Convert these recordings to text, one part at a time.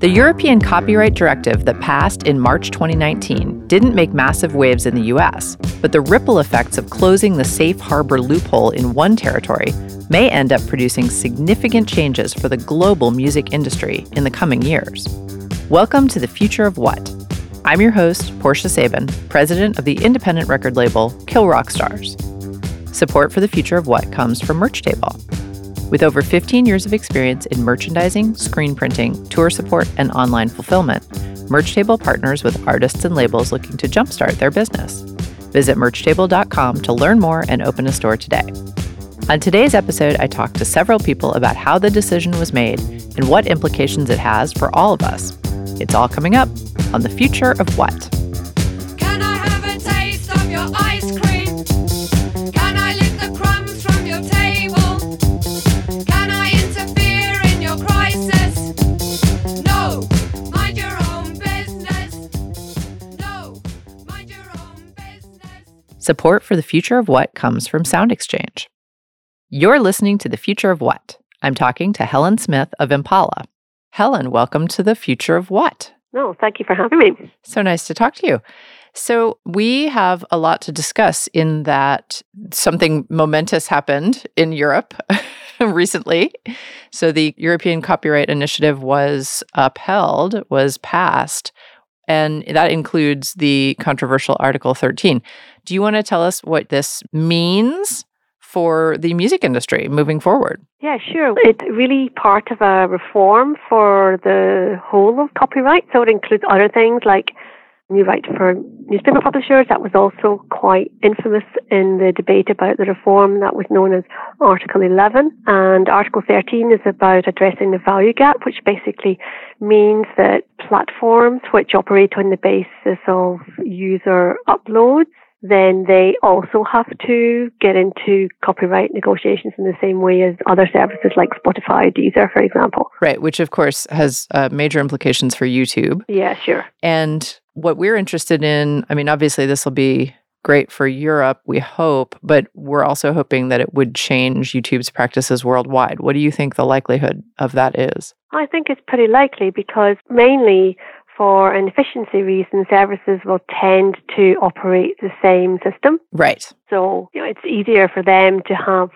The European Copyright Directive that passed in March 2019 didn't make massive waves in the US, but the ripple effects of closing the safe harbor loophole in one territory may end up producing significant changes for the global music industry in the coming years. Welcome to the Future of What? I'm your host, Portia Sabin, president of the independent record label Kill Rock Stars. Support for the Future of What comes from Merch Table. With over 15 years of experience in merchandising, screen printing, tour support, and online fulfillment, Merchtable partners with artists and labels looking to jumpstart their business. Visit merchtable.com to learn more and open a store today. On today's episode, I talked to several people about how the decision was made and what implications it has for all of us. It's all coming up on The Future of What. Support for the future of what comes from Sound Exchange. You're listening to the future of what. I'm talking to Helen Smith of Impala. Helen, welcome to the future of what. No, oh, thank you for having me. So nice to talk to you. So, we have a lot to discuss in that something momentous happened in Europe recently. So, the European Copyright Initiative was upheld, was passed, and that includes the controversial Article 13. Do you want to tell us what this means for the music industry moving forward? Yeah, sure. It's really part of a reform for the whole of copyright. So it includes other things like new right for newspaper publishers. That was also quite infamous in the debate about the reform that was known as Article 11. And Article 13 is about addressing the value gap, which basically means that platforms which operate on the basis of user uploads then they also have to get into copyright negotiations in the same way as other services like Spotify, Deezer, for example. Right, which of course has uh, major implications for YouTube. Yeah, sure. And what we're interested in, I mean, obviously, this will be great for Europe, we hope, but we're also hoping that it would change YouTube's practices worldwide. What do you think the likelihood of that is? I think it's pretty likely because mainly for an efficiency reason, services will tend to operate the same system. Right. So you know, it's easier for them to have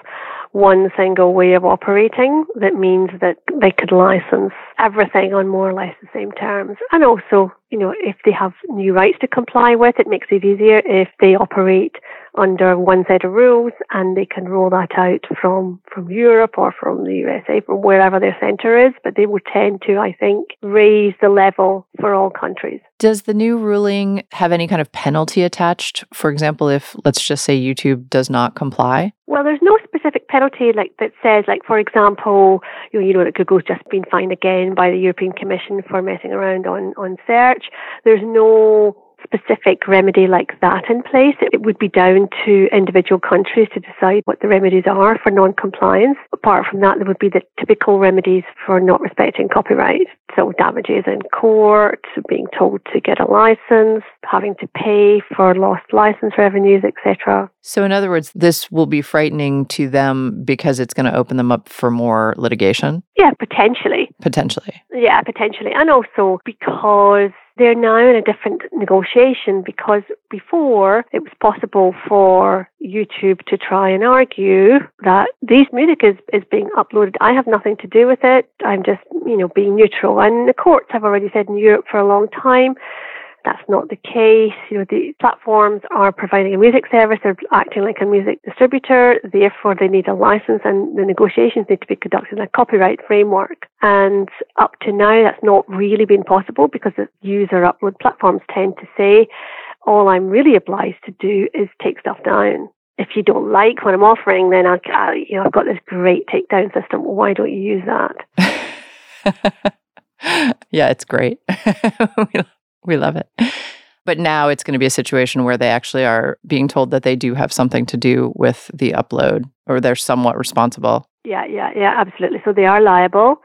one single way of operating that means that they could license everything on more or less the same terms. And also, you know, if they have new rights to comply with, it makes it easier if they operate under one set of rules and they can roll that out from, from Europe or from the USA, from wherever their centre is. But they will tend to, I think, raise the level for all countries. Does the new ruling have any kind of penalty attached? For example, if let's just say YouTube does not comply? Well, there's no specific penalty like that says, like for example, you know, you know that Google's just been fined again by the European Commission for messing around on on search. There's no specific remedy like that in place. It would be down to individual countries to decide what the remedies are for non-compliance. Apart from that, there would be the typical remedies for not respecting copyright. So damages in court, being told to get a license, having to pay for lost license revenues, etc. So in other words, this will be frightening to them because it's going to open them up for more litigation? Yeah, potentially. Potentially. Yeah, potentially. And also because they're now in a different negotiation because before it was possible for YouTube to try and argue that this music is, is being uploaded. I have nothing to do with it. I'm just, you know, being neutral. And the courts have already said in Europe for a long time that's not the case. You know, the platforms are providing a music service, they're acting like a music distributor, therefore they need a license and the negotiations need to be conducted in a copyright framework. And up to now, that's not really been possible because the user upload platforms tend to say, all I'm really obliged to do is take stuff down. If you don't like what I'm offering, then I, I you know, I've got this great takedown system. why don't you use that? yeah, it's great. We love it. But now it's going to be a situation where they actually are being told that they do have something to do with the upload or they're somewhat responsible. Yeah, yeah, yeah, absolutely. So they are liable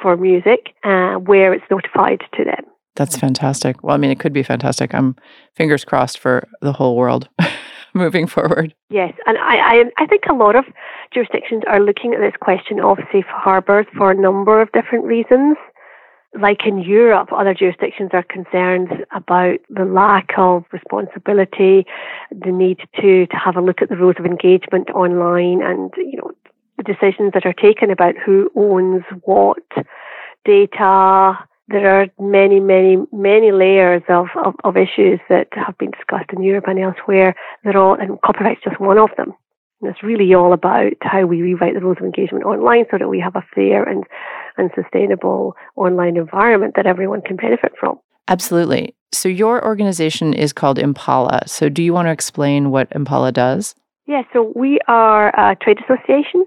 for music uh, where it's notified to them. That's fantastic. Well, I mean, it could be fantastic. I'm fingers crossed for the whole world moving forward. Yes, and I, I, I think a lot of jurisdictions are looking at this question of safe harbors for a number of different reasons. Like in Europe, other jurisdictions are concerned about the lack of responsibility, the need to, to have a look at the rules of engagement online and, you know, the decisions that are taken about who owns what data. There are many, many, many layers of, of, of issues that have been discussed in Europe and elsewhere. They're all, and copyright's just one of them. And it's really all about how we rewrite the rules of engagement online so that we have a fair and, and sustainable online environment that everyone can benefit from. Absolutely. So, your organization is called Impala. So, do you want to explain what Impala does? Yeah, so we are a trade association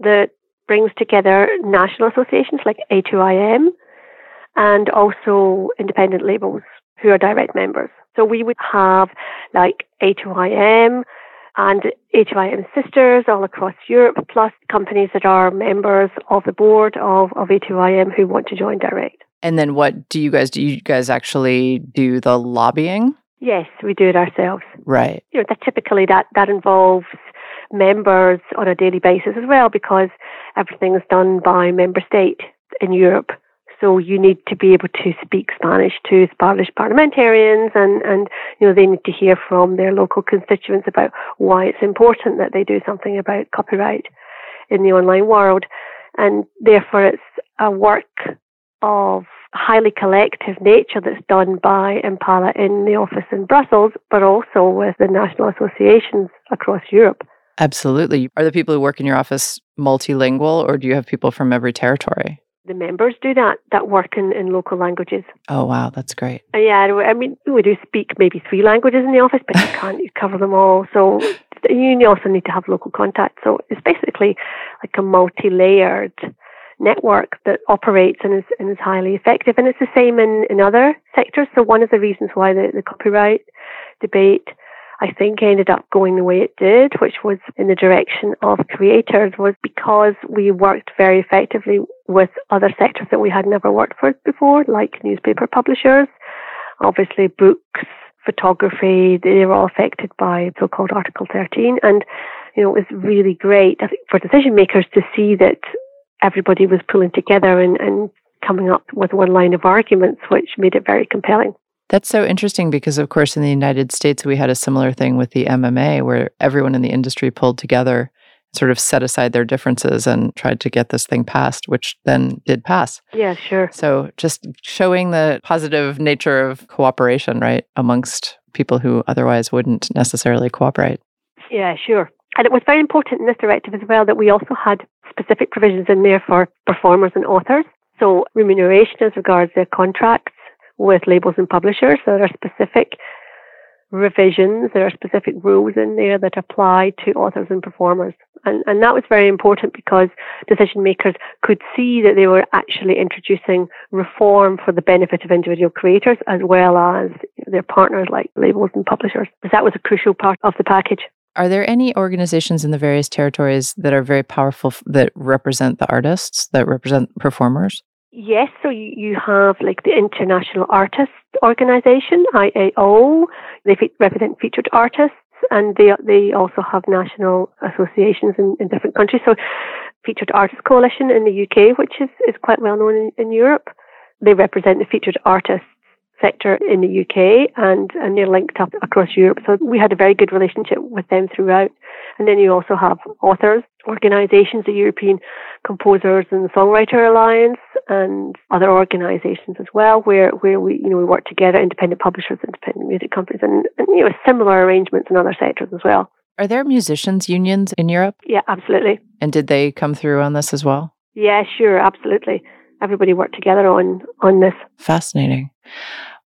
that brings together national associations like A2IM and also independent labels who are direct members. So we would have like A2IM, and A2IM sisters all across Europe, plus companies that are members of the board of, of A2IM who want to join direct. And then what do you guys do? You guys actually do the lobbying? Yes, we do it ourselves. Right. You know, that typically that, that involves members on a daily basis as well because everything is done by member state in Europe. So you need to be able to speak Spanish to Spanish parliamentarians and, and, you know, they need to hear from their local constituents about why it's important that they do something about copyright in the online world. And therefore it's a work of highly collective nature that's done by Impala in the office in Brussels, but also with the national associations across Europe. Absolutely. Are the people who work in your office multilingual or do you have people from every territory? The members do that that work in, in local languages. Oh wow, that's great. Uh, yeah, I mean we do speak maybe three languages in the office, but you can't cover them all. So you also need to have local contact. So it's basically like a multi-layered network that operates and is and is highly effective. And it's the same in, in other sectors. So one of the reasons why the, the copyright debate I think ended up going the way it did, which was in the direction of creators, was because we worked very effectively with other sectors that we had never worked with before, like newspaper publishers, obviously books, photography, they were all affected by so-called Article 13. And, you know, it was really great for decision makers to see that everybody was pulling together and, and coming up with one line of arguments, which made it very compelling. That's so interesting because, of course, in the United States, we had a similar thing with the MMA where everyone in the industry pulled together, sort of set aside their differences and tried to get this thing passed, which then did pass. Yeah, sure. So just showing the positive nature of cooperation, right, amongst people who otherwise wouldn't necessarily cooperate. Yeah, sure. And it was very important in this directive as well that we also had specific provisions in there for performers and authors. So remuneration as regards their contracts with labels and publishers. So there are specific revisions, there are specific rules in there that apply to authors and performers. And, and that was very important because decision makers could see that they were actually introducing reform for the benefit of individual creators as well as their partners like labels and publishers. Because that was a crucial part of the package. Are there any organizations in the various territories that are very powerful that represent the artists, that represent performers? Yes, so you, have like the International Artists Organization, IAO. They represent featured artists, and they they also have national associations in, in different countries. So, Featured Artists Coalition in the UK, which is, is quite well known in, in Europe, they represent the featured artists sector in the UK and, and they're linked up across Europe. So we had a very good relationship with them throughout. And then you also have authors, organisations, the European Composers and Songwriter Alliance and other organisations as well, where, where we, you know, we work together, independent publishers, independent music companies and, and you know, similar arrangements in other sectors as well. Are there musicians unions in Europe? Yeah, absolutely. And did they come through on this as well? Yeah, sure, absolutely. Everybody worked together on on this. Fascinating.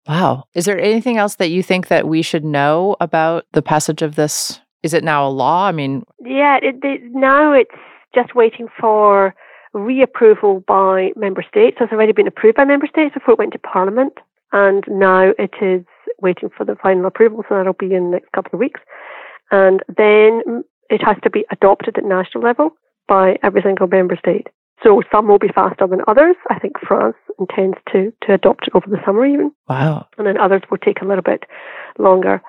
Wow. Is there anything else that you think that we should know about the passage of this? Is it now a law? I mean, yeah, it, it, now it's just waiting for reapproval by member states. It's already been approved by member states before it went to Parliament, and now it is waiting for the final approval. So that'll be in the next couple of weeks, and then it has to be adopted at national level by every single member state. So some will be faster than others. I think France intends to, to adopt it over the summer even. Wow. And then others will take a little bit longer.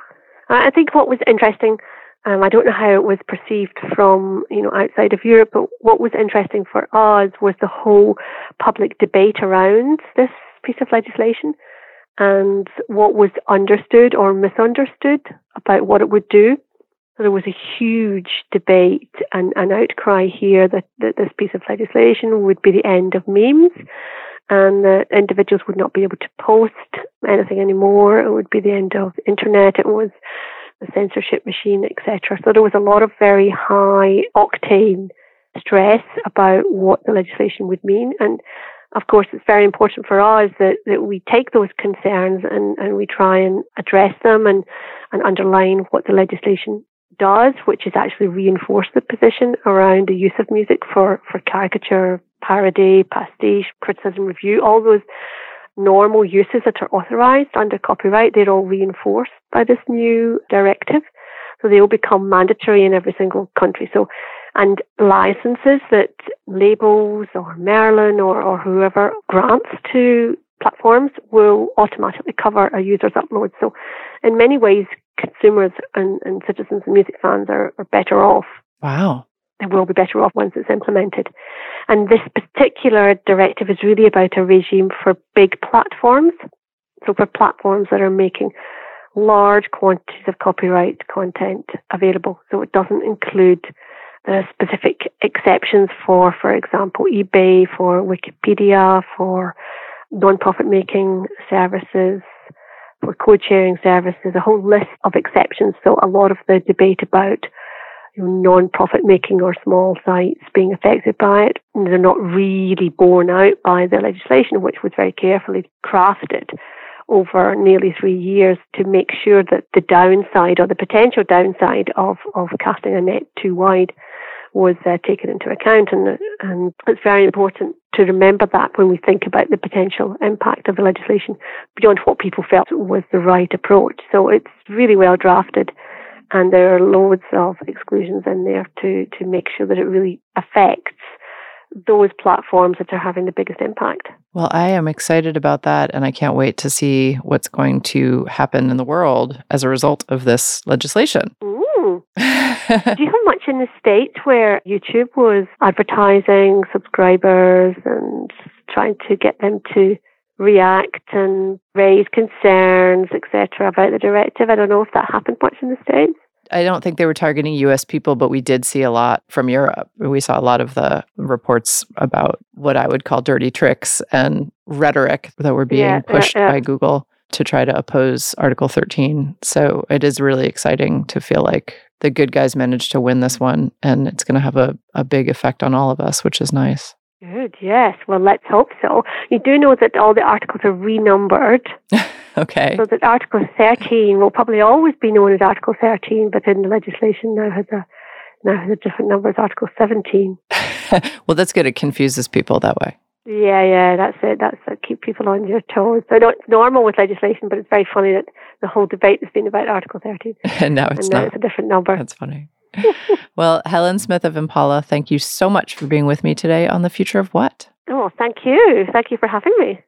I think what was interesting, um, I don't know how it was perceived from, you know, outside of Europe, but what was interesting for us was the whole public debate around this piece of legislation and what was understood or misunderstood about what it would do. So there was a huge debate and an outcry here that, that this piece of legislation would be the end of memes and that individuals would not be able to post anything anymore. It would be the end of internet. It was a censorship machine, etc. So there was a lot of very high octane stress about what the legislation would mean. And of course, it's very important for us that, that we take those concerns and, and we try and address them and, and underline what the legislation does, which is actually reinforce the position around the use of music for, for caricature, parody, pastiche, criticism, review, all those normal uses that are authorized under copyright, they're all reinforced by this new directive. So they will become mandatory in every single country. So, and licenses that labels or Merlin or, or whoever grants to platforms will automatically cover a user's upload. So in many ways, consumers and, and citizens and music fans are, are better off. Wow. They will be better off once it's implemented. And this particular directive is really about a regime for big platforms. So for platforms that are making large quantities of copyright content available. So it doesn't include the specific exceptions for, for example, eBay, for Wikipedia, for non-profit making services, for code sharing services, a whole list of exceptions. So a lot of the debate about non-profit making or small sites being affected by it, And they're not really borne out by the legislation, which was very carefully crafted over nearly three years to make sure that the downside or the potential downside of, of casting a net too wide was uh, taken into account. And, and it's very important to remember that when we think about the potential impact of the legislation beyond what people felt was the right approach. So it's really well drafted. And there are loads of exclusions in there to, to make sure that it really affects those platforms that are having the biggest impact. Well, I am excited about that, and I can't wait to see what's going to happen in the world as a result of this legislation. Mm. Do you have much in the States where YouTube was advertising subscribers and trying to get them to react and raise concerns, etc., about the directive? I don't know if that happened much in the States. I don't think they were targeting US people, but we did see a lot from Europe. We saw a lot of the reports about what I would call dirty tricks and rhetoric that were being yeah, pushed yeah, yeah. by Google to try to oppose Article 13. So it is really exciting to feel like the good guys managed to win this one and it's going to have a, a big effect on all of us, which is nice. Good, yes. Well, let's hope so. You do know that all the articles are renumbered. okay. So that Article 13 will probably always be known as Article 13, but in the legislation now has a now has a different number as Article 17. well, that's good. It confuses people that way. Yeah, yeah, that's it. That's to keep people on your toes. So it's normal with legislation, but it's very funny that the whole debate has been about Article 13. and now it's and now not. it's a different number. That's funny well, Helen Smith of Impala, thank you so much for being with me today on The Future of What. Oh, thank you. Thank you for having me.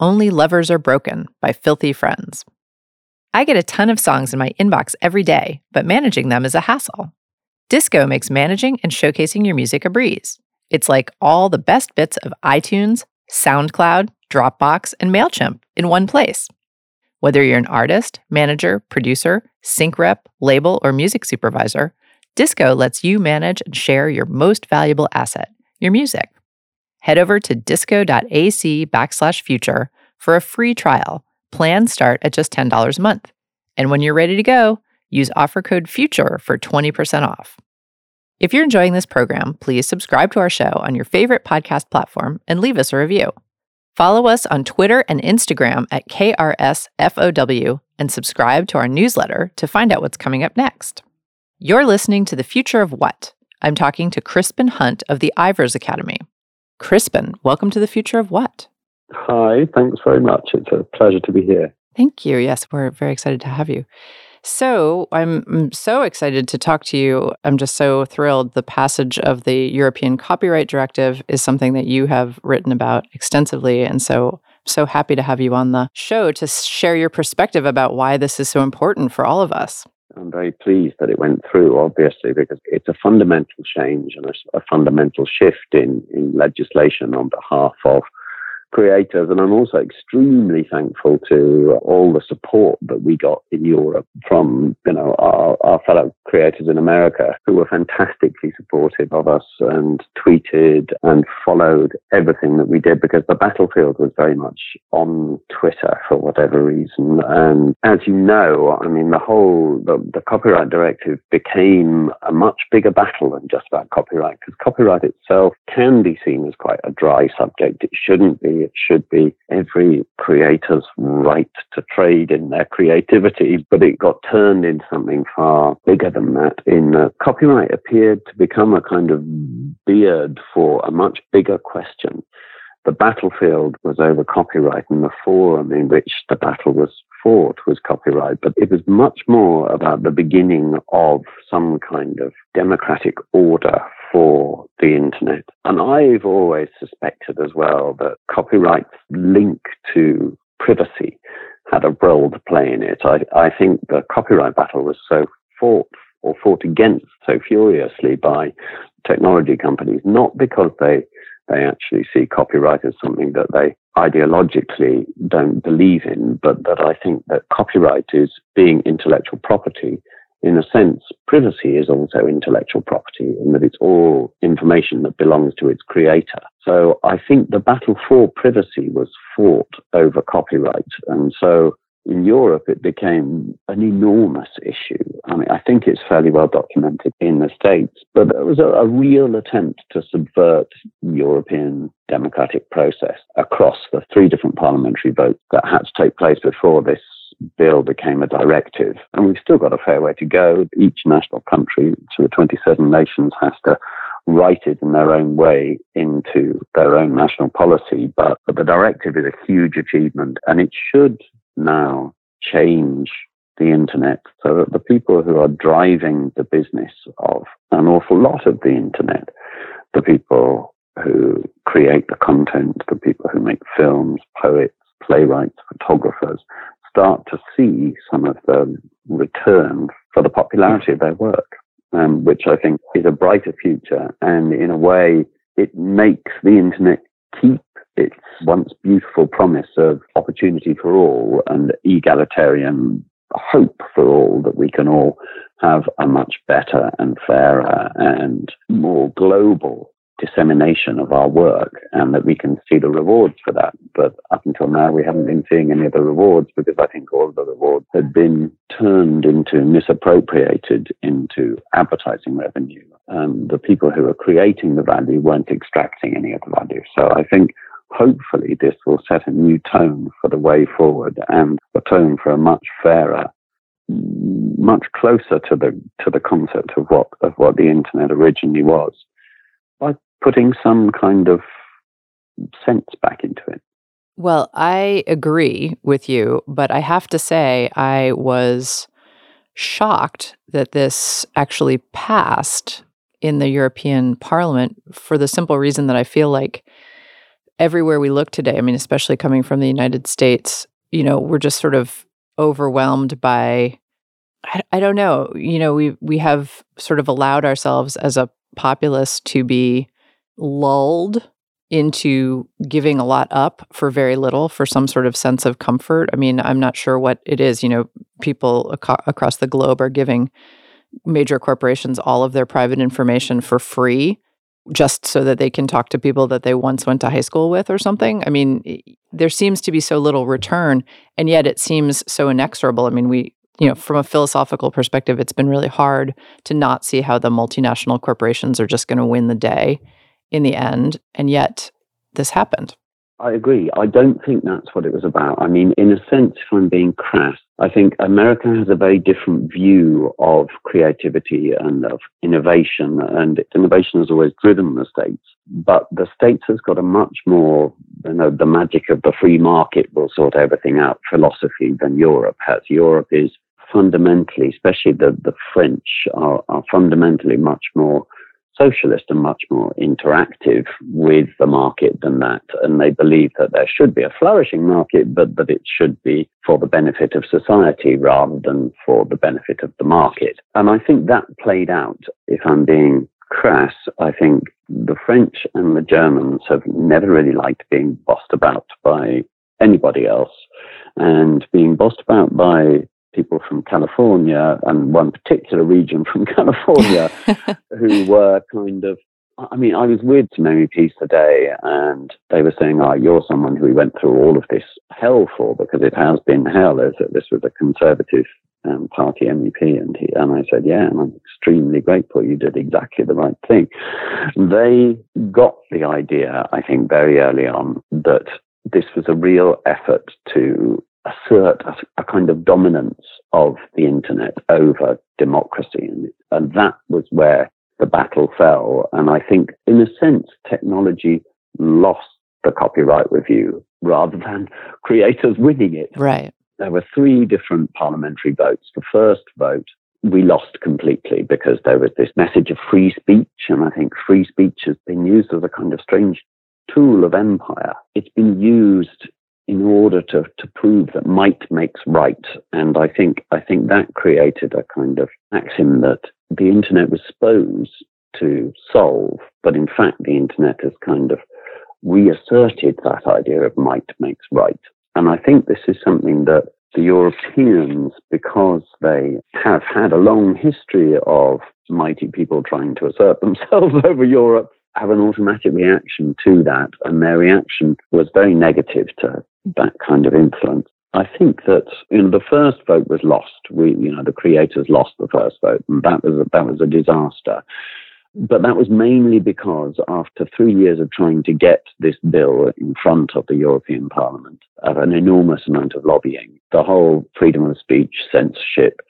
Only Lovers Are Broken by Filthy Friends. I get a ton of songs in my inbox every day, but managing them is a hassle. Disco makes managing and showcasing your music a breeze. It's like all the best bits of iTunes, SoundCloud, Dropbox, and MailChimp in one place. Whether you're an artist, manager, producer, sync rep, label, or music supervisor, Disco lets you manage and share your most valuable asset, your music. Head over to disco.ac backslash future for a free trial. Plans start at just $10 a month. And when you're ready to go, use offer code FUTURE for 20% off. If you're enjoying this program, please subscribe to our show on your favorite podcast platform and leave us a review. Follow us on Twitter and Instagram at KRSFOW and subscribe to our newsletter to find out what's coming up next. You're listening to The Future of What? I'm talking to Crispin Hunt of the Ivors Academy. Crispin, welcome to The Future of What? Hi, thanks very much. It's a pleasure to be here. Thank you. Yes, we're very excited to have you. So, I'm, so excited to talk to you. I'm just so thrilled. The passage of the European Copyright Directive is something that you have written about extensively. And so, so happy to have you on the show to share your perspective about why this is so important for all of us. I'm very pleased that it went through, obviously, because it's a fundamental change and a, a fundamental shift in, in legislation on behalf of creators. And I'm also extremely thankful to all the support that we got in Europe from, you know, our, our fellow creators in America who were fantastically supportive of us and tweeted and followed everything that we did because the battlefield was very much on Twitter for whatever reason. And as you know, I mean, the whole, the, the copyright directive became a much bigger battle than just about copyright because copyright itself can be seen as quite a dry subject. It shouldn't be it should be every creator's right to trade in their creativity, but it got turned into something far bigger than that. In uh, copyright appeared to become a kind of beard for a much bigger question. The battlefield was over copyright, and the forum in which the battle was fought was copyright, but it was much more about the beginning of some kind of democratic order for the internet. And I've always suspected as well that copyright's link to privacy had a role to play in it. I, I think the copyright battle was so fought or fought against so furiously by technology companies, not because they they actually see copyright as something that they ideologically don't believe in, but that I think that copyright is being intellectual property in a sense, privacy is also intellectual property in that it's all information that belongs to its creator. So I think the battle for privacy was fought over copyright. And so in Europe, it became an enormous issue. I mean, I think it's fairly well documented in the States, but there was a, a real attempt to subvert European democratic process across the three different parliamentary votes that had to take place before this bill became a directive. And we've still got a fair way to go. Each national country, so the 27 nations, has to write it in their own way into their own national policy. But, but the directive is a huge achievement and it should now change the internet so that the people who are driving the business of an awful lot of the internet, the people who create the content, the people who make films, poets, playwrights, photographers, start to see some of the return for the popularity of their work, um, which I think is a brighter future. And in a way, it makes the internet keep its once beautiful promise of opportunity for all and egalitarian hope for all that we can all have a much better and fairer and more global dissemination of our work and that we can see the rewards for that. But up until now, we haven't been seeing any of the rewards because I think all of the rewards had been turned into misappropriated into advertising revenue. Um, the people who are creating the value weren't extracting any of the value. So I think hopefully this will set a new tone for the way forward and a tone for a much fairer much closer to the to the concept of what of what the internet originally was by putting some kind of sense back into it. Well, I agree with you, but I have to say, I was shocked that this actually passed in the European Parliament for the simple reason that I feel like everywhere we look today, I mean, especially coming from the United States, you know, we're just sort of overwhelmed by I, don't know, you know, we we have sort of allowed ourselves as a populace to be lulled into giving a lot up for very little for some sort of sense of comfort. I mean, I'm not sure what it is. You know, people ac- across the globe are giving major corporations all of their private information for free just so that they can talk to people that they once went to high school with or something. I mean, there seems to be so little return and yet it seems so inexorable. I mean, we you know, from a philosophical perspective, it's been really hard to not see how the multinational corporations are just going to win the day in the end. And yet, this happened. I agree. I don't think that's what it was about. I mean, in a sense, if I'm being crass, I think America has a very different view of creativity and of innovation, and innovation has always driven the states. But the states has got a much more, you know, the magic of the free market will sort everything out philosophy than Europe has. Europe is fundamentally, especially the, the French, are, are fundamentally much more socialist and much more interactive with the market than that. And they believe that there should be a flourishing market, but that it should be for the benefit of society rather than for the benefit of the market. And I think that played out, if I'm being crass, I think the French and the Germans have never really liked being bossed about by anybody else. And being bossed about by people from California and one particular region from California who were kind of I mean, I was with some MEPs today and they were saying, oh, you're someone who we went through all of this hell for because it has been hell. Is that this was a conservative um, party MEP? And, he, and I said, yeah, and I'm extremely grateful. You did exactly the right thing. They got the idea, I think, very early on that this was a real effort to assert a, a, kind of dominance of the internet over democracy. And, and that was where the battle fell. And I think, in a sense, technology lost the copyright review rather than creators winning it. Right. There were three different parliamentary votes. The first vote we lost completely because there was this message of free speech. And I think free speech has been used as a kind of strange tool of empire. It's been used in order to, to prove that might makes right. And I think I think that created a kind of axiom that the internet was supposed to solve, but in fact the internet has kind of reasserted that idea of might makes right. And I think this is something that the Europeans, because they have had a long history of mighty people trying to assert themselves over Europe, have an automatic reaction to that, and their reaction was very negative to that kind of influence. I think that you know the first vote was lost. We, you know, the creators lost the first vote, and that was a, that was a disaster. But that was mainly because after three years of trying to get this bill in front of the European Parliament, of an enormous amount of lobbying, the whole freedom of speech, censorship,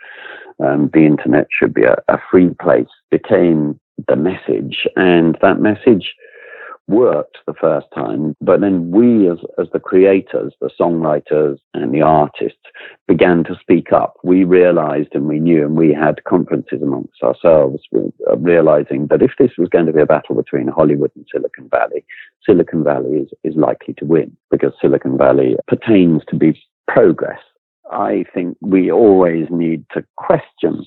um, the internet should be a, a free place became the message, and that message worked the first time. But then we, as, as the creators, the songwriters, and the artists, began to speak up. We realized and we knew, and we had conferences amongst ourselves, uh, realizing that if this was going to be a battle between Hollywood and Silicon Valley, Silicon Valley is, is likely to win because Silicon Valley pertains to be progress. I think we always need to question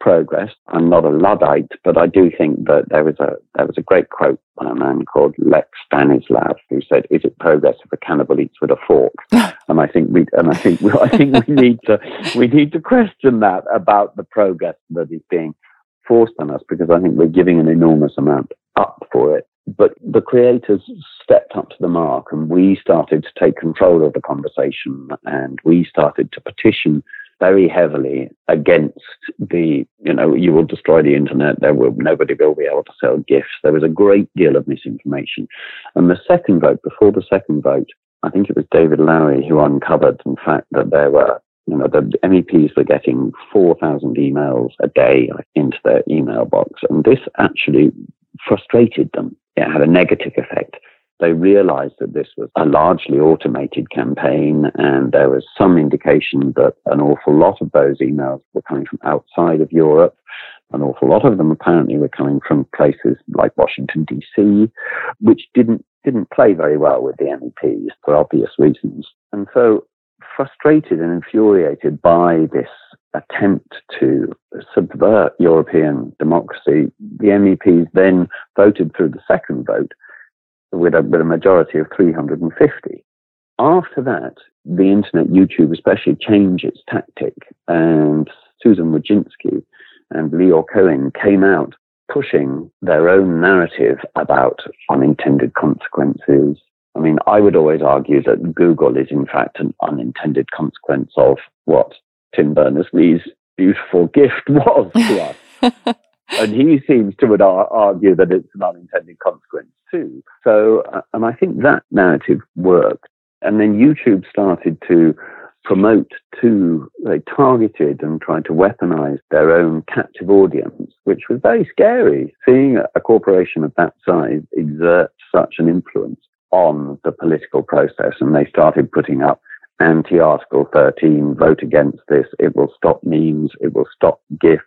progress. I'm not a Luddite, but I do think that there was a there was a great quote by a man called Lex Stanislav who said, "Is it progress if a cannibal eats with a fork?" and I think we and I think we, I think we need to we need to question that about the progress that is being forced on us because I think we're giving an enormous amount up for it. But the creators stepped up to the mark and we started to take control of the conversation and we started to petition very heavily against the, you know, you will destroy the internet. There will nobody will be able to sell GIFs. There was a great deal of misinformation. And the second vote, before the second vote, I think it was David Lowery who uncovered, in fact, that there were, you know, the MEPs were getting 4,000 emails a day into their email box. And this actually frustrated them. It had a negative effect they realized that this was a largely automated campaign, and there was some indication that an awful lot of those emails were coming from outside of Europe. An awful lot of them apparently were coming from places like Washington, D.C., which didn't didn't play very well with the MEPs for obvious reasons. And so, frustrated and infuriated by this attempt to subvert European democracy, the MEPs then voted through the second vote with a, with a majority of 350. After that, the internet, YouTube especially, changed its tactic, and Susan Wojcicki and Lyor Cohen came out pushing their own narrative about unintended consequences. I mean, I would always argue that Google is in fact an unintended consequence of what Tim Berners-Lee's beautiful gift was to us. and he seems to argue that it's an unintended consequence too. So, uh, and I think that narrative worked. And then YouTube started to promote to they targeted and tried to weaponize their own captive audience, which was very scary. Seeing a corporation of that size exert such an influence on the political process, and they started putting up anti Article 13, vote against this, it will stop memes, it will stop GIFs.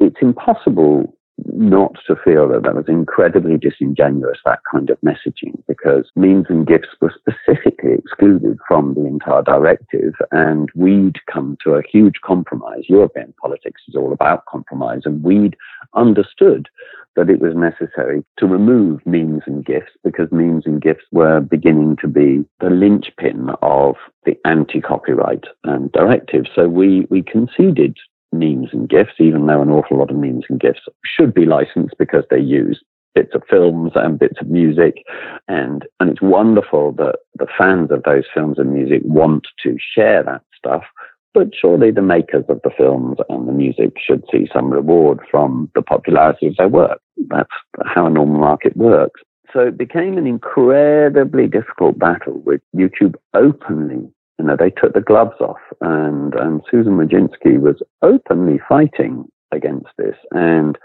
It's impossible not to feel that that was incredibly disingenuous, that kind of messaging, because memes and GIFs were specifically excluded from the entire directive, and we'd come to a huge compromise. European politics is all about compromise, and we'd understood that it was necessary to remove memes and GIFs because memes and GIFs were beginning to be the linchpin of the anti-copyright um, directive. So we, we conceded memes and GIFs, even though an awful lot of memes and GIFs should be licensed because they use bits of films and bits of music. And, and it's wonderful that the fans of those films and music want to share that stuff. But surely the makers of the films and the music should see some reward from the popularity of their work. That's how a normal market works. So it became an incredibly difficult battle with YouTube openly you know, they took the gloves off, and and Susan Wojcicki was openly fighting against this, and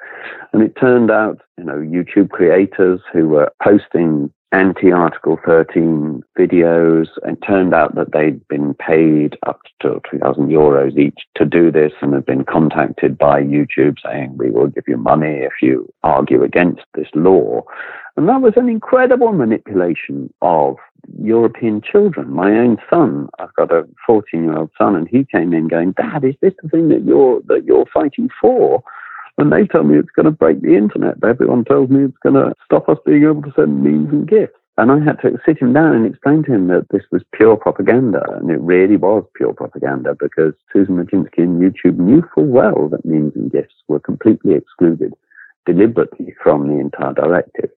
and it turned out, you know, YouTube creators who were posting anti Article 13 videos, It turned out that they'd been paid up to 2,000 euros each to do this, and had been contacted by YouTube saying, "We will give you money if you argue against this law." And that was an incredible manipulation of European children. My own son, I've got a 14 year old son, and he came in going, Dad, is this the thing that you're, that you're fighting for? And they tell me it's going to break the internet. Everyone tells me it's going to stop us being able to send memes and GIFs. And I had to sit him down and explain to him that this was pure propaganda. And it really was pure propaganda because Susan Wojcicki and YouTube knew full well that memes and GIFs were completely excluded deliberately from the entire directive.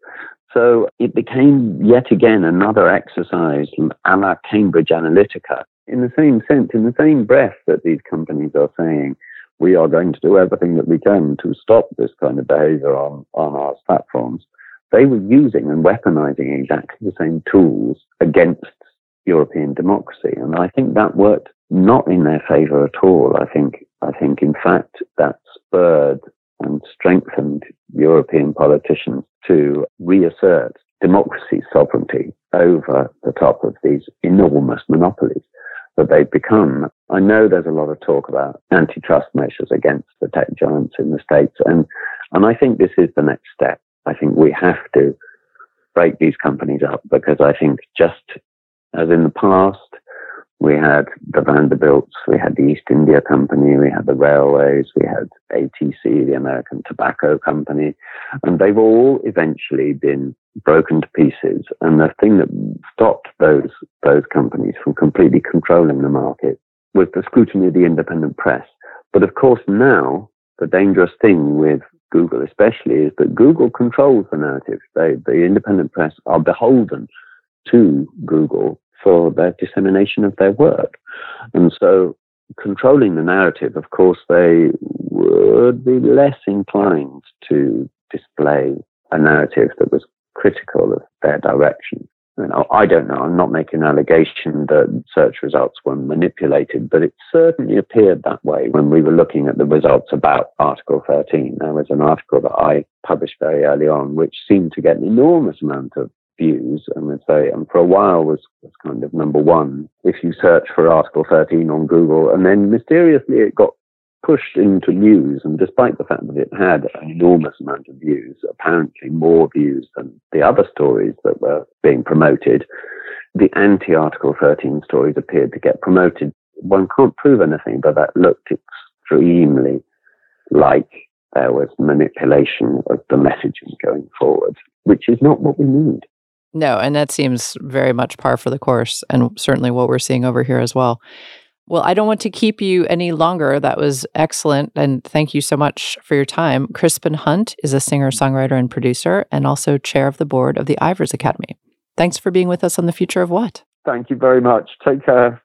So it became yet again another exercise a la Cambridge Analytica, in the same sense, in the same breath that these companies are saying, we are going to do everything that we can to stop this kind of behavior on, on our platforms. They were using and weaponizing exactly the same tools against European democracy. And I think that worked not in their favor at all. I think, I think in fact that spurred and strengthened European politicians to reassert democracy's sovereignty over the top of these enormous monopolies that they've become. I know there's a lot of talk about antitrust measures against the tech giants in the States, and, and I think this is the next step. I think we have to break these companies up because I think just as in the past, we had the Vanderbilts, we had the East India Company, we had the railways, we had ATC, the American Tobacco Company, and they've all eventually been broken to pieces. And the thing that stopped those those companies from completely controlling the market was the scrutiny of the independent press. But of course, now the dangerous thing with Google, especially, is that Google controls the narrative. They, the independent press are beholden to Google for their dissemination of their work. And so, controlling the narrative, of course, they would be less inclined to display a narrative that was critical of their direction. I don't know. I'm not making an allegation that search results were manipulated, but it certainly appeared that way when we were looking at the results about Article 13. There was an article that I published very early on, which seemed to get an enormous amount of views and would say, and for a while was, was kind of number one if you search for Article 13 on Google. And then mysteriously it got pushed into news, and despite the fact that it had an enormous amount of views, apparently more views than the other stories that were being promoted, the anti Article 13 stories appeared to get promoted. One can't prove anything, but that looked extremely like there was manipulation of the messaging going forward, which is not what we need. No, and that seems very much par for the course, and certainly what we're seeing over here as well. Well, I don't want to keep you any longer. That was excellent. And thank you so much for your time. Crispin Hunt is a singer, songwriter, and producer, and also chair of the board of the Ivors Academy. Thanks for being with us on The Future of What. Thank you very much. Take care.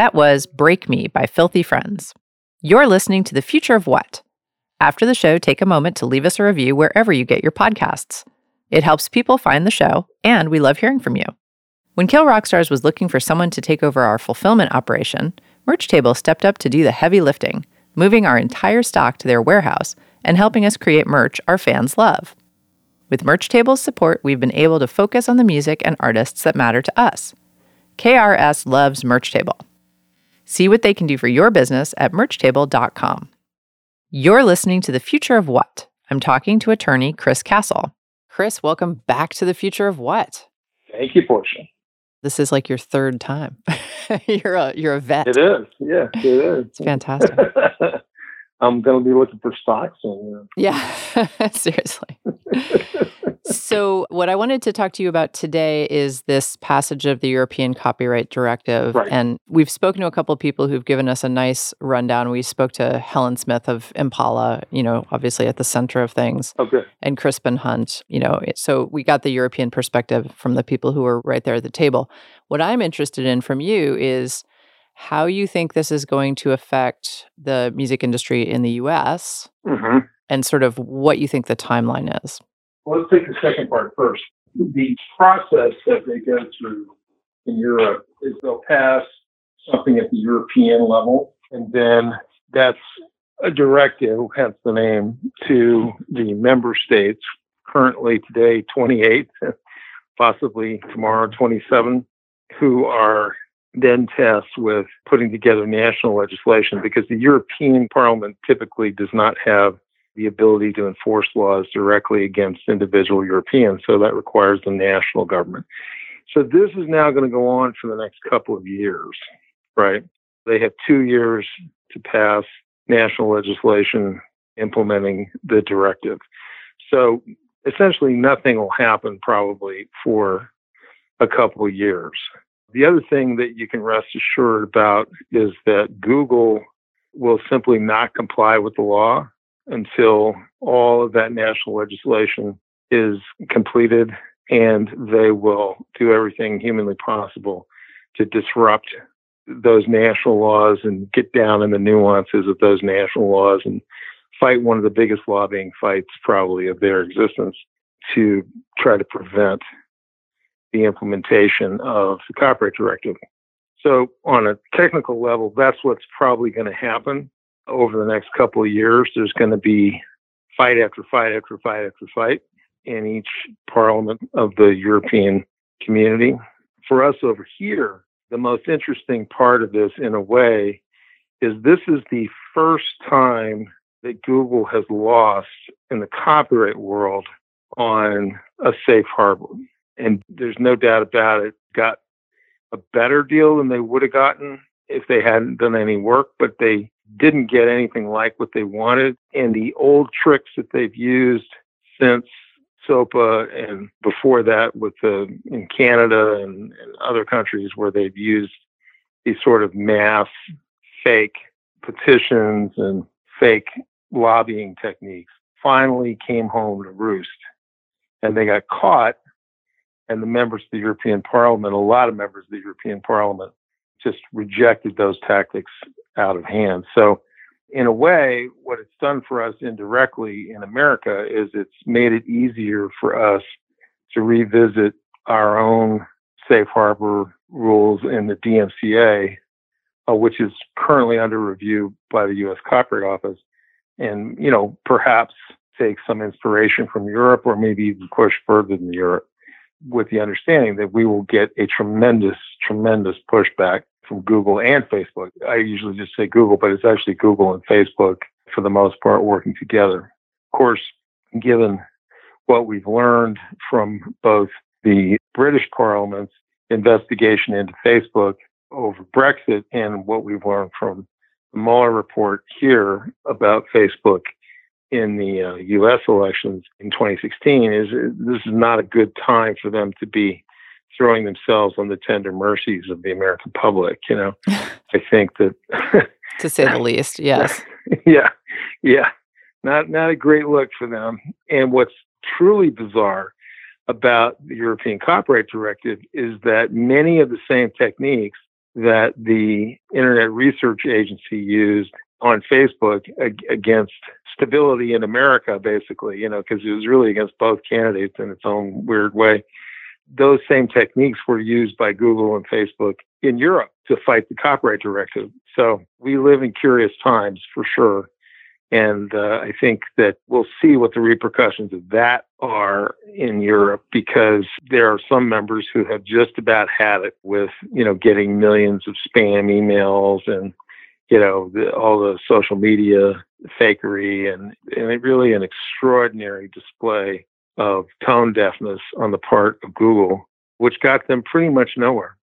That was Break Me by Filthy Friends. You're listening to The Future of What? After the show, take a moment to leave us a review wherever you get your podcasts. It helps people find the show, and we love hearing from you. When Kill Rock Stars was looking for someone to take over our fulfillment operation, Merch Table stepped up to do the heavy lifting, moving our entire stock to their warehouse and helping us create merch our fans love. With Merch Table's support, we've been able to focus on the music and artists that matter to us. KRS loves Merch Table. See what they can do for your business at merchtable.com. You're listening to The Future of What? I'm talking to attorney Chris Castle. Chris, welcome back to The Future of What? Thank you, Portia. This is like your third time. you're a you're a vet. It is. Yeah, it is. it's fantastic. I'm going to be looking for stocks. And. Yeah, seriously. so, what I wanted to talk to you about today is this passage of the European Copyright Directive. Right. And we've spoken to a couple of people who've given us a nice rundown. We spoke to Helen Smith of Impala, you know, obviously at the center of things. Okay. And Crispin Hunt, you know, so we got the European perspective from the people who were right there at the table. What I'm interested in from you is how you think this is going to affect the music industry in the US mm-hmm. and sort of what you think the timeline is. Well, let's take the second part first. The process that they go through in Europe is they'll pass something at the European level, and then that's a directive, hence the name, to the member states, currently today 28, possibly tomorrow 27, who are then tasked with putting together national legislation because the European Parliament typically does not have the ability to enforce laws directly against individual Europeans. So that requires the national government. So this is now going to go on for the next couple of years, right? They have two years to pass national legislation implementing the directive. So essentially, nothing will happen probably for a couple of years. The other thing that you can rest assured about is that Google will simply not comply with the law until all of that national legislation is completed and they will do everything humanly possible to disrupt those national laws and get down in the nuances of those national laws and fight one of the biggest lobbying fights probably of their existence to try to prevent the implementation of the copyright directive. So on a technical level, that's what's probably going to happen over the next couple of years. There's going to be fight after fight after fight after fight in each parliament of the European community. For us over here, the most interesting part of this, in a way, is this is the first time that Google has lost in the copyright world on a safe harbor. And there's no doubt about it, got a better deal than they would have gotten if they hadn't done any work, but they didn't get anything like what they wanted. And the old tricks that they've used since SOPA and before that with the in Canada and, and other countries where they've used these sort of mass fake petitions and fake lobbying techniques finally came home to roost. And they got caught, and the members of the European Parliament, a lot of members of the European Parliament, just rejected those tactics out of hand. So in a way, what it's done for us indirectly in America is it's made it easier for us to revisit our own safe harbor rules in the DMCA, uh, which is currently under review by the U.S. Copyright Office, and you know perhaps take some inspiration from Europe or maybe even push further than Europe, with the understanding that we will get a tremendous, tremendous pushback from Google and Facebook. I usually just say Google, but it's actually Google and Facebook for the most part working together. Of course, given what we've learned from both the British Parliament's investigation into Facebook over Brexit and what we've learned from the Mueller report here about Facebook in the uh, U.S. elections in 2016 is this is not a good time for them to be throwing themselves on the tender mercies of the American public. You know, I think that to say the least, yes. yeah, yeah, not not a great look for them. And what's truly bizarre about the European Copyright Directive is that many of the same techniques that the Internet Research Agency used on Facebook ag- against stability in America, basically, you know, because it was really against both candidates in its own weird way those same techniques were used by Google and Facebook in Europe to fight the copyright directive. So we live in curious times for sure. And uh, I think that we'll see what the repercussions of that are in Europe because there are some members who have just about had it with, you know, getting millions of spam emails and, you know, the, all the social media fakery and, and really an extraordinary display of tone deafness on the part of Google, which got them pretty much nowhere.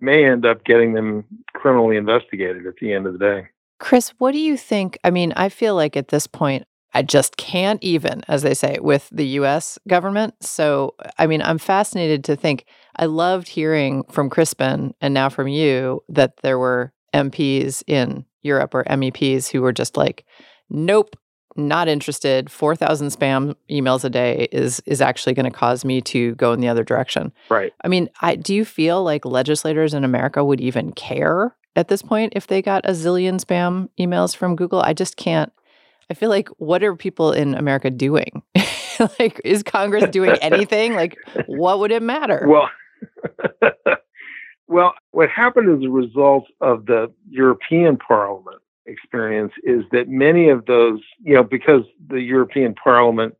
May end up getting them criminally investigated at the end of the day. Chris, what do you think? I mean, I feel like at this point, I just can't even, as they say, with the US government. So, I mean, I'm fascinated to think. I loved hearing from Crispin and now from you that there were MPs in Europe or MEPs who were just like, nope, not interested. 4000 spam emails a day is is actually going to cause me to go in the other direction. Right. I mean i do you feel like legislators in america would even care at this point if they got a zillion spam emails from google? I just can't i feel like what are people in america doing? Like is congress doing anything? Like what would it matter? Well well what happened as a result of the european parliament experience is that many of those, you know, because the European Parliament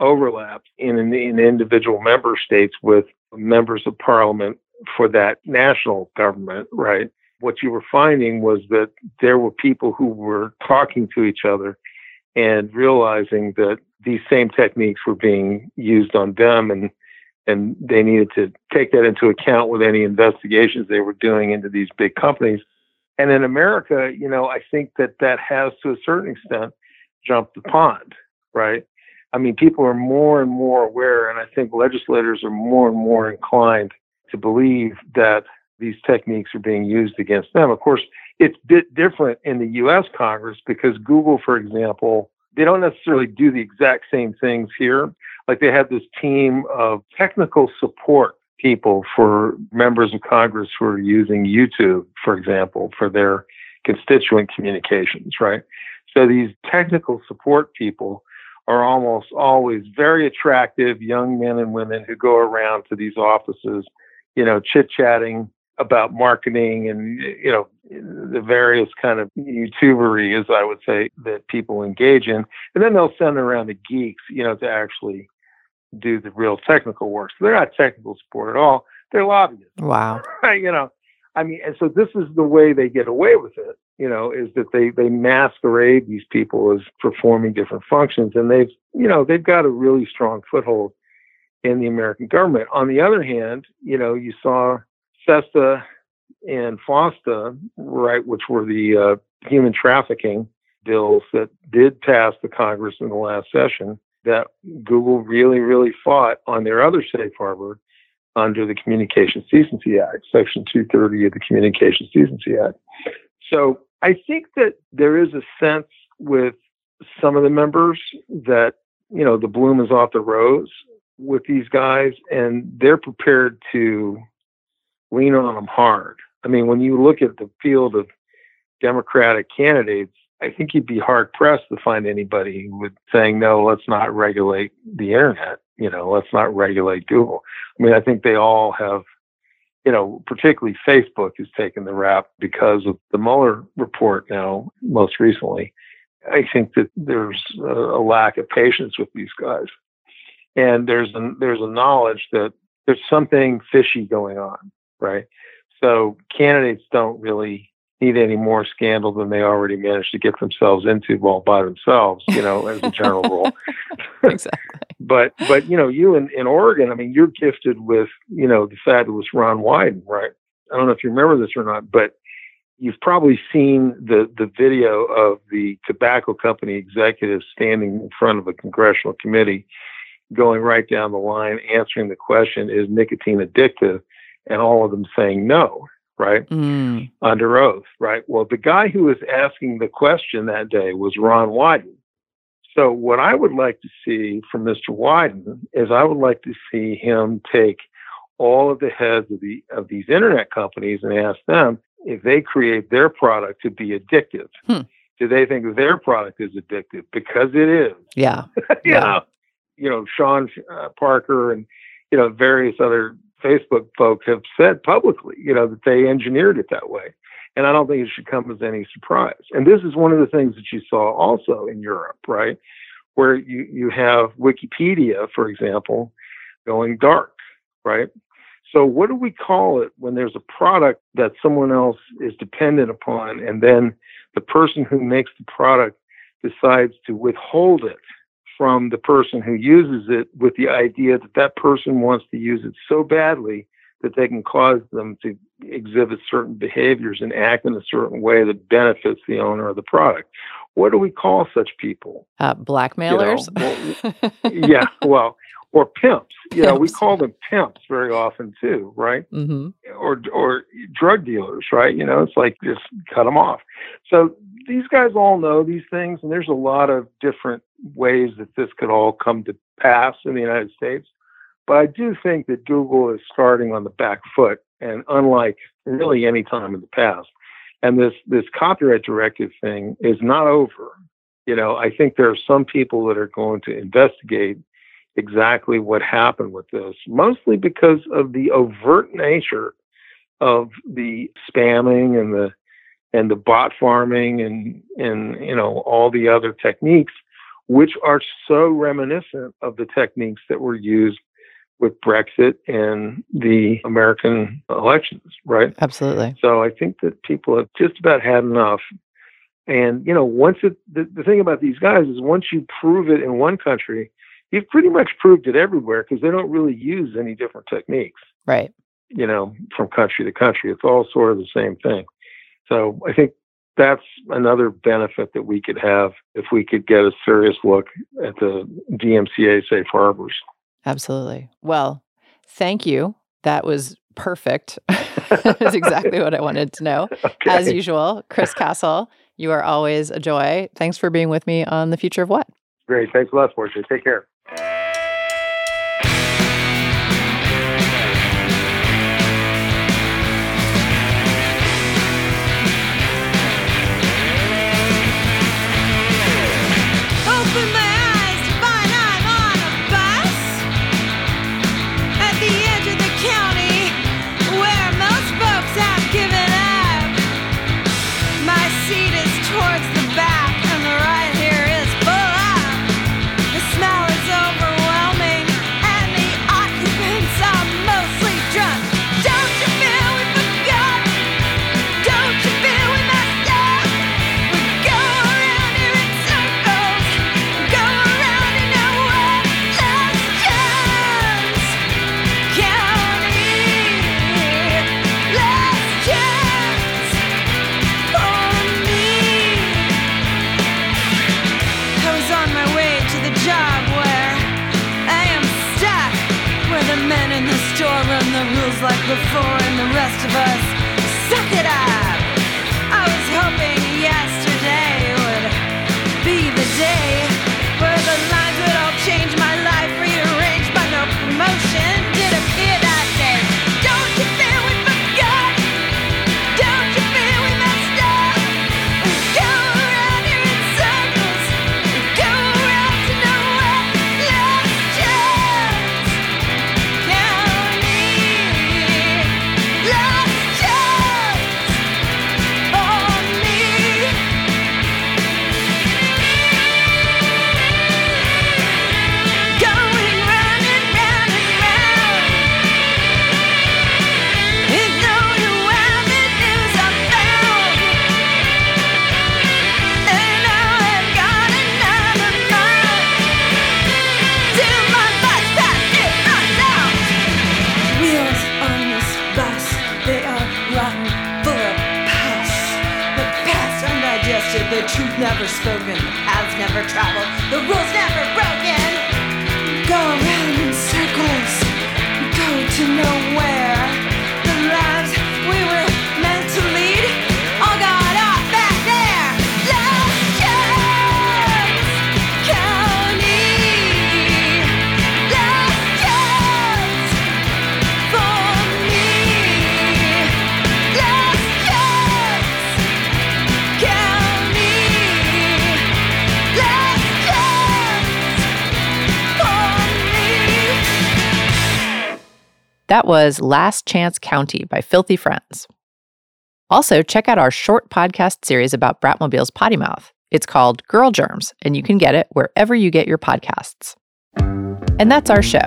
overlaps in, in individual member states with members of parliament for that national government, right? What you were finding was that there were people who were talking to each other and realizing that these same techniques were being used on them and and they needed to take that into account with any investigations they were doing into these big companies. And in America, you know, I think that that has to a certain extent jumped the pond, right? I mean, people are more and more aware, and I think legislators are more and more inclined to believe that these techniques are being used against them. Of course, it's a bit different in the US Congress because Google, for example, they don't necessarily do the exact same things here. Like they had this team of technical support people for members of Congress who are using YouTube, for example, for their constituent communications, right? So these technical support people are almost always very attractive young men and women who go around to these offices, you know, chit chatting about marketing and, you know, the various kind of YouTubery, as I would say, that people engage in. And then they'll send around the geeks, you know, to actually do the real technical work. So they're not technical support at all. They're lobbyists. Wow. you know, I mean, and so this is the way they get away with it, you know, is that they, they masquerade these people as performing different functions. And they've, you know, they've got a really strong foothold in the American government. On the other hand, you know, you saw SESTA and FOSTA, right, which were the uh, human trafficking bills that did pass the Congress in the last session, that Google really, really fought on their other safe harbor under the Communications Decency Act, Section 230 of the Communications Decency Act. So I think that there is a sense with some of the members that, you know, the bloom is off the rose with these guys and they're prepared to lean on them hard. I mean, when you look at the field of Democratic candidates, I think you'd be hard pressed to find anybody who would saying, no, let's not regulate the internet. You know, let's not regulate Google. I mean, I think they all have, you know, particularly Facebook has taken the rap because of the Mueller report now, most recently. I think that there's a, lack of patience with these guys. And there's a, there's a knowledge that there's something fishy going on, right? So candidates don't really need any more scandal than they already managed to get themselves into all by themselves, you know, as a general rule. exactly. but but you know, you in, in Oregon, I mean, you're gifted with, you know, the fabulous Ron Wyden, right? I don't know if you remember this or not, but you've probably seen the the video of the tobacco company executives standing in front of a congressional committee going right down the line answering the question is nicotine addictive and all of them saying no right? Mm. Under oath, right? Well, the guy who was asking the question that day was Ron Wyden. So, what I would like to see from Mr. Wyden is I would like to see him take all of the heads of the of these internet companies and ask them if they create their product to be addictive. Hmm. Do they think their product is addictive? Because it is. Yeah. you yeah. know, you know, Sean uh, Parker and you know various other Facebook folks have said publicly, you know, that they engineered it that way. And I don't think it should come as any surprise. And this is one of the things that you saw also in Europe, right? Where you, you have Wikipedia, for example, going dark, right? So what do we call it when there's a product that someone else is dependent upon and then the person who makes the product decides to withhold it from the person who uses it with the idea that that person wants to use it so badly that they can cause them to exhibit certain behaviors and act in a certain way that benefits the owner of the product. What do we call such people? Uh, blackmailers. You know, well, yeah, well, or pimps. You know, we call them pimps very often too, right? Mm-hmm. Or or drug dealers, right? You know, it's like just cut them off. So these guys all know these things, and there's a lot of different ways that this could all come to pass in the United States. But I do think that Google is starting on the back foot, and unlike really any time in the past, and this this copyright directive thing is not over. You know, I think there are some people that are going to investigate exactly what happened with this, mostly because of the overt nature of the spamming and the and the bot farming and and you know all the other techniques which are so reminiscent of the techniques that were used with Brexit and the American elections, right? Absolutely. So I think that people have just about had enough. And, you know, once it, the, the thing about these guys is once you prove it in one country, you've pretty much proved it everywhere because they don't really use any different techniques. Right. You know, from country to country. It's all sort of the same thing. So I think that's another benefit that we could have if we could get a serious look at the DMCA safe harbors. Absolutely. Well, thank you. That was perfect. That's exactly what I wanted to know. Okay. As usual, Chris Castle, you are always a joy. Thanks for being with me on The Future of What. Great. Thanks a lot, Portia. Take care. Like before, and the rest of us never spoken, paths never traveled, the rules never That was Last Chance County by Filthy Friends. Also, check out our short podcast series about Bratmobile's Pottymouth. It's called Girl Germs, and you can get it wherever you get your podcasts. And that's our show.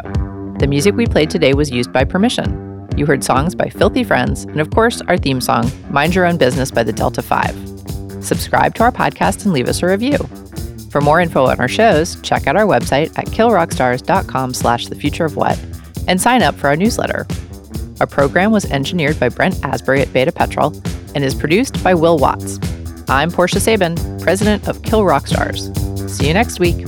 The music we played today was used by permission. You heard songs by Filthy Friends, and of course, our theme song, Mind Your Own Business by the Delta 5. Subscribe to our podcast and leave us a review. For more info on our shows, check out our website at killrockstars.com slash the future of what and sign up for our newsletter. Our program was engineered by Brent Asbury at Beta Petrol and is produced by Will Watts. I'm Portia Sabin, president of Kill Rock Stars. See you next week.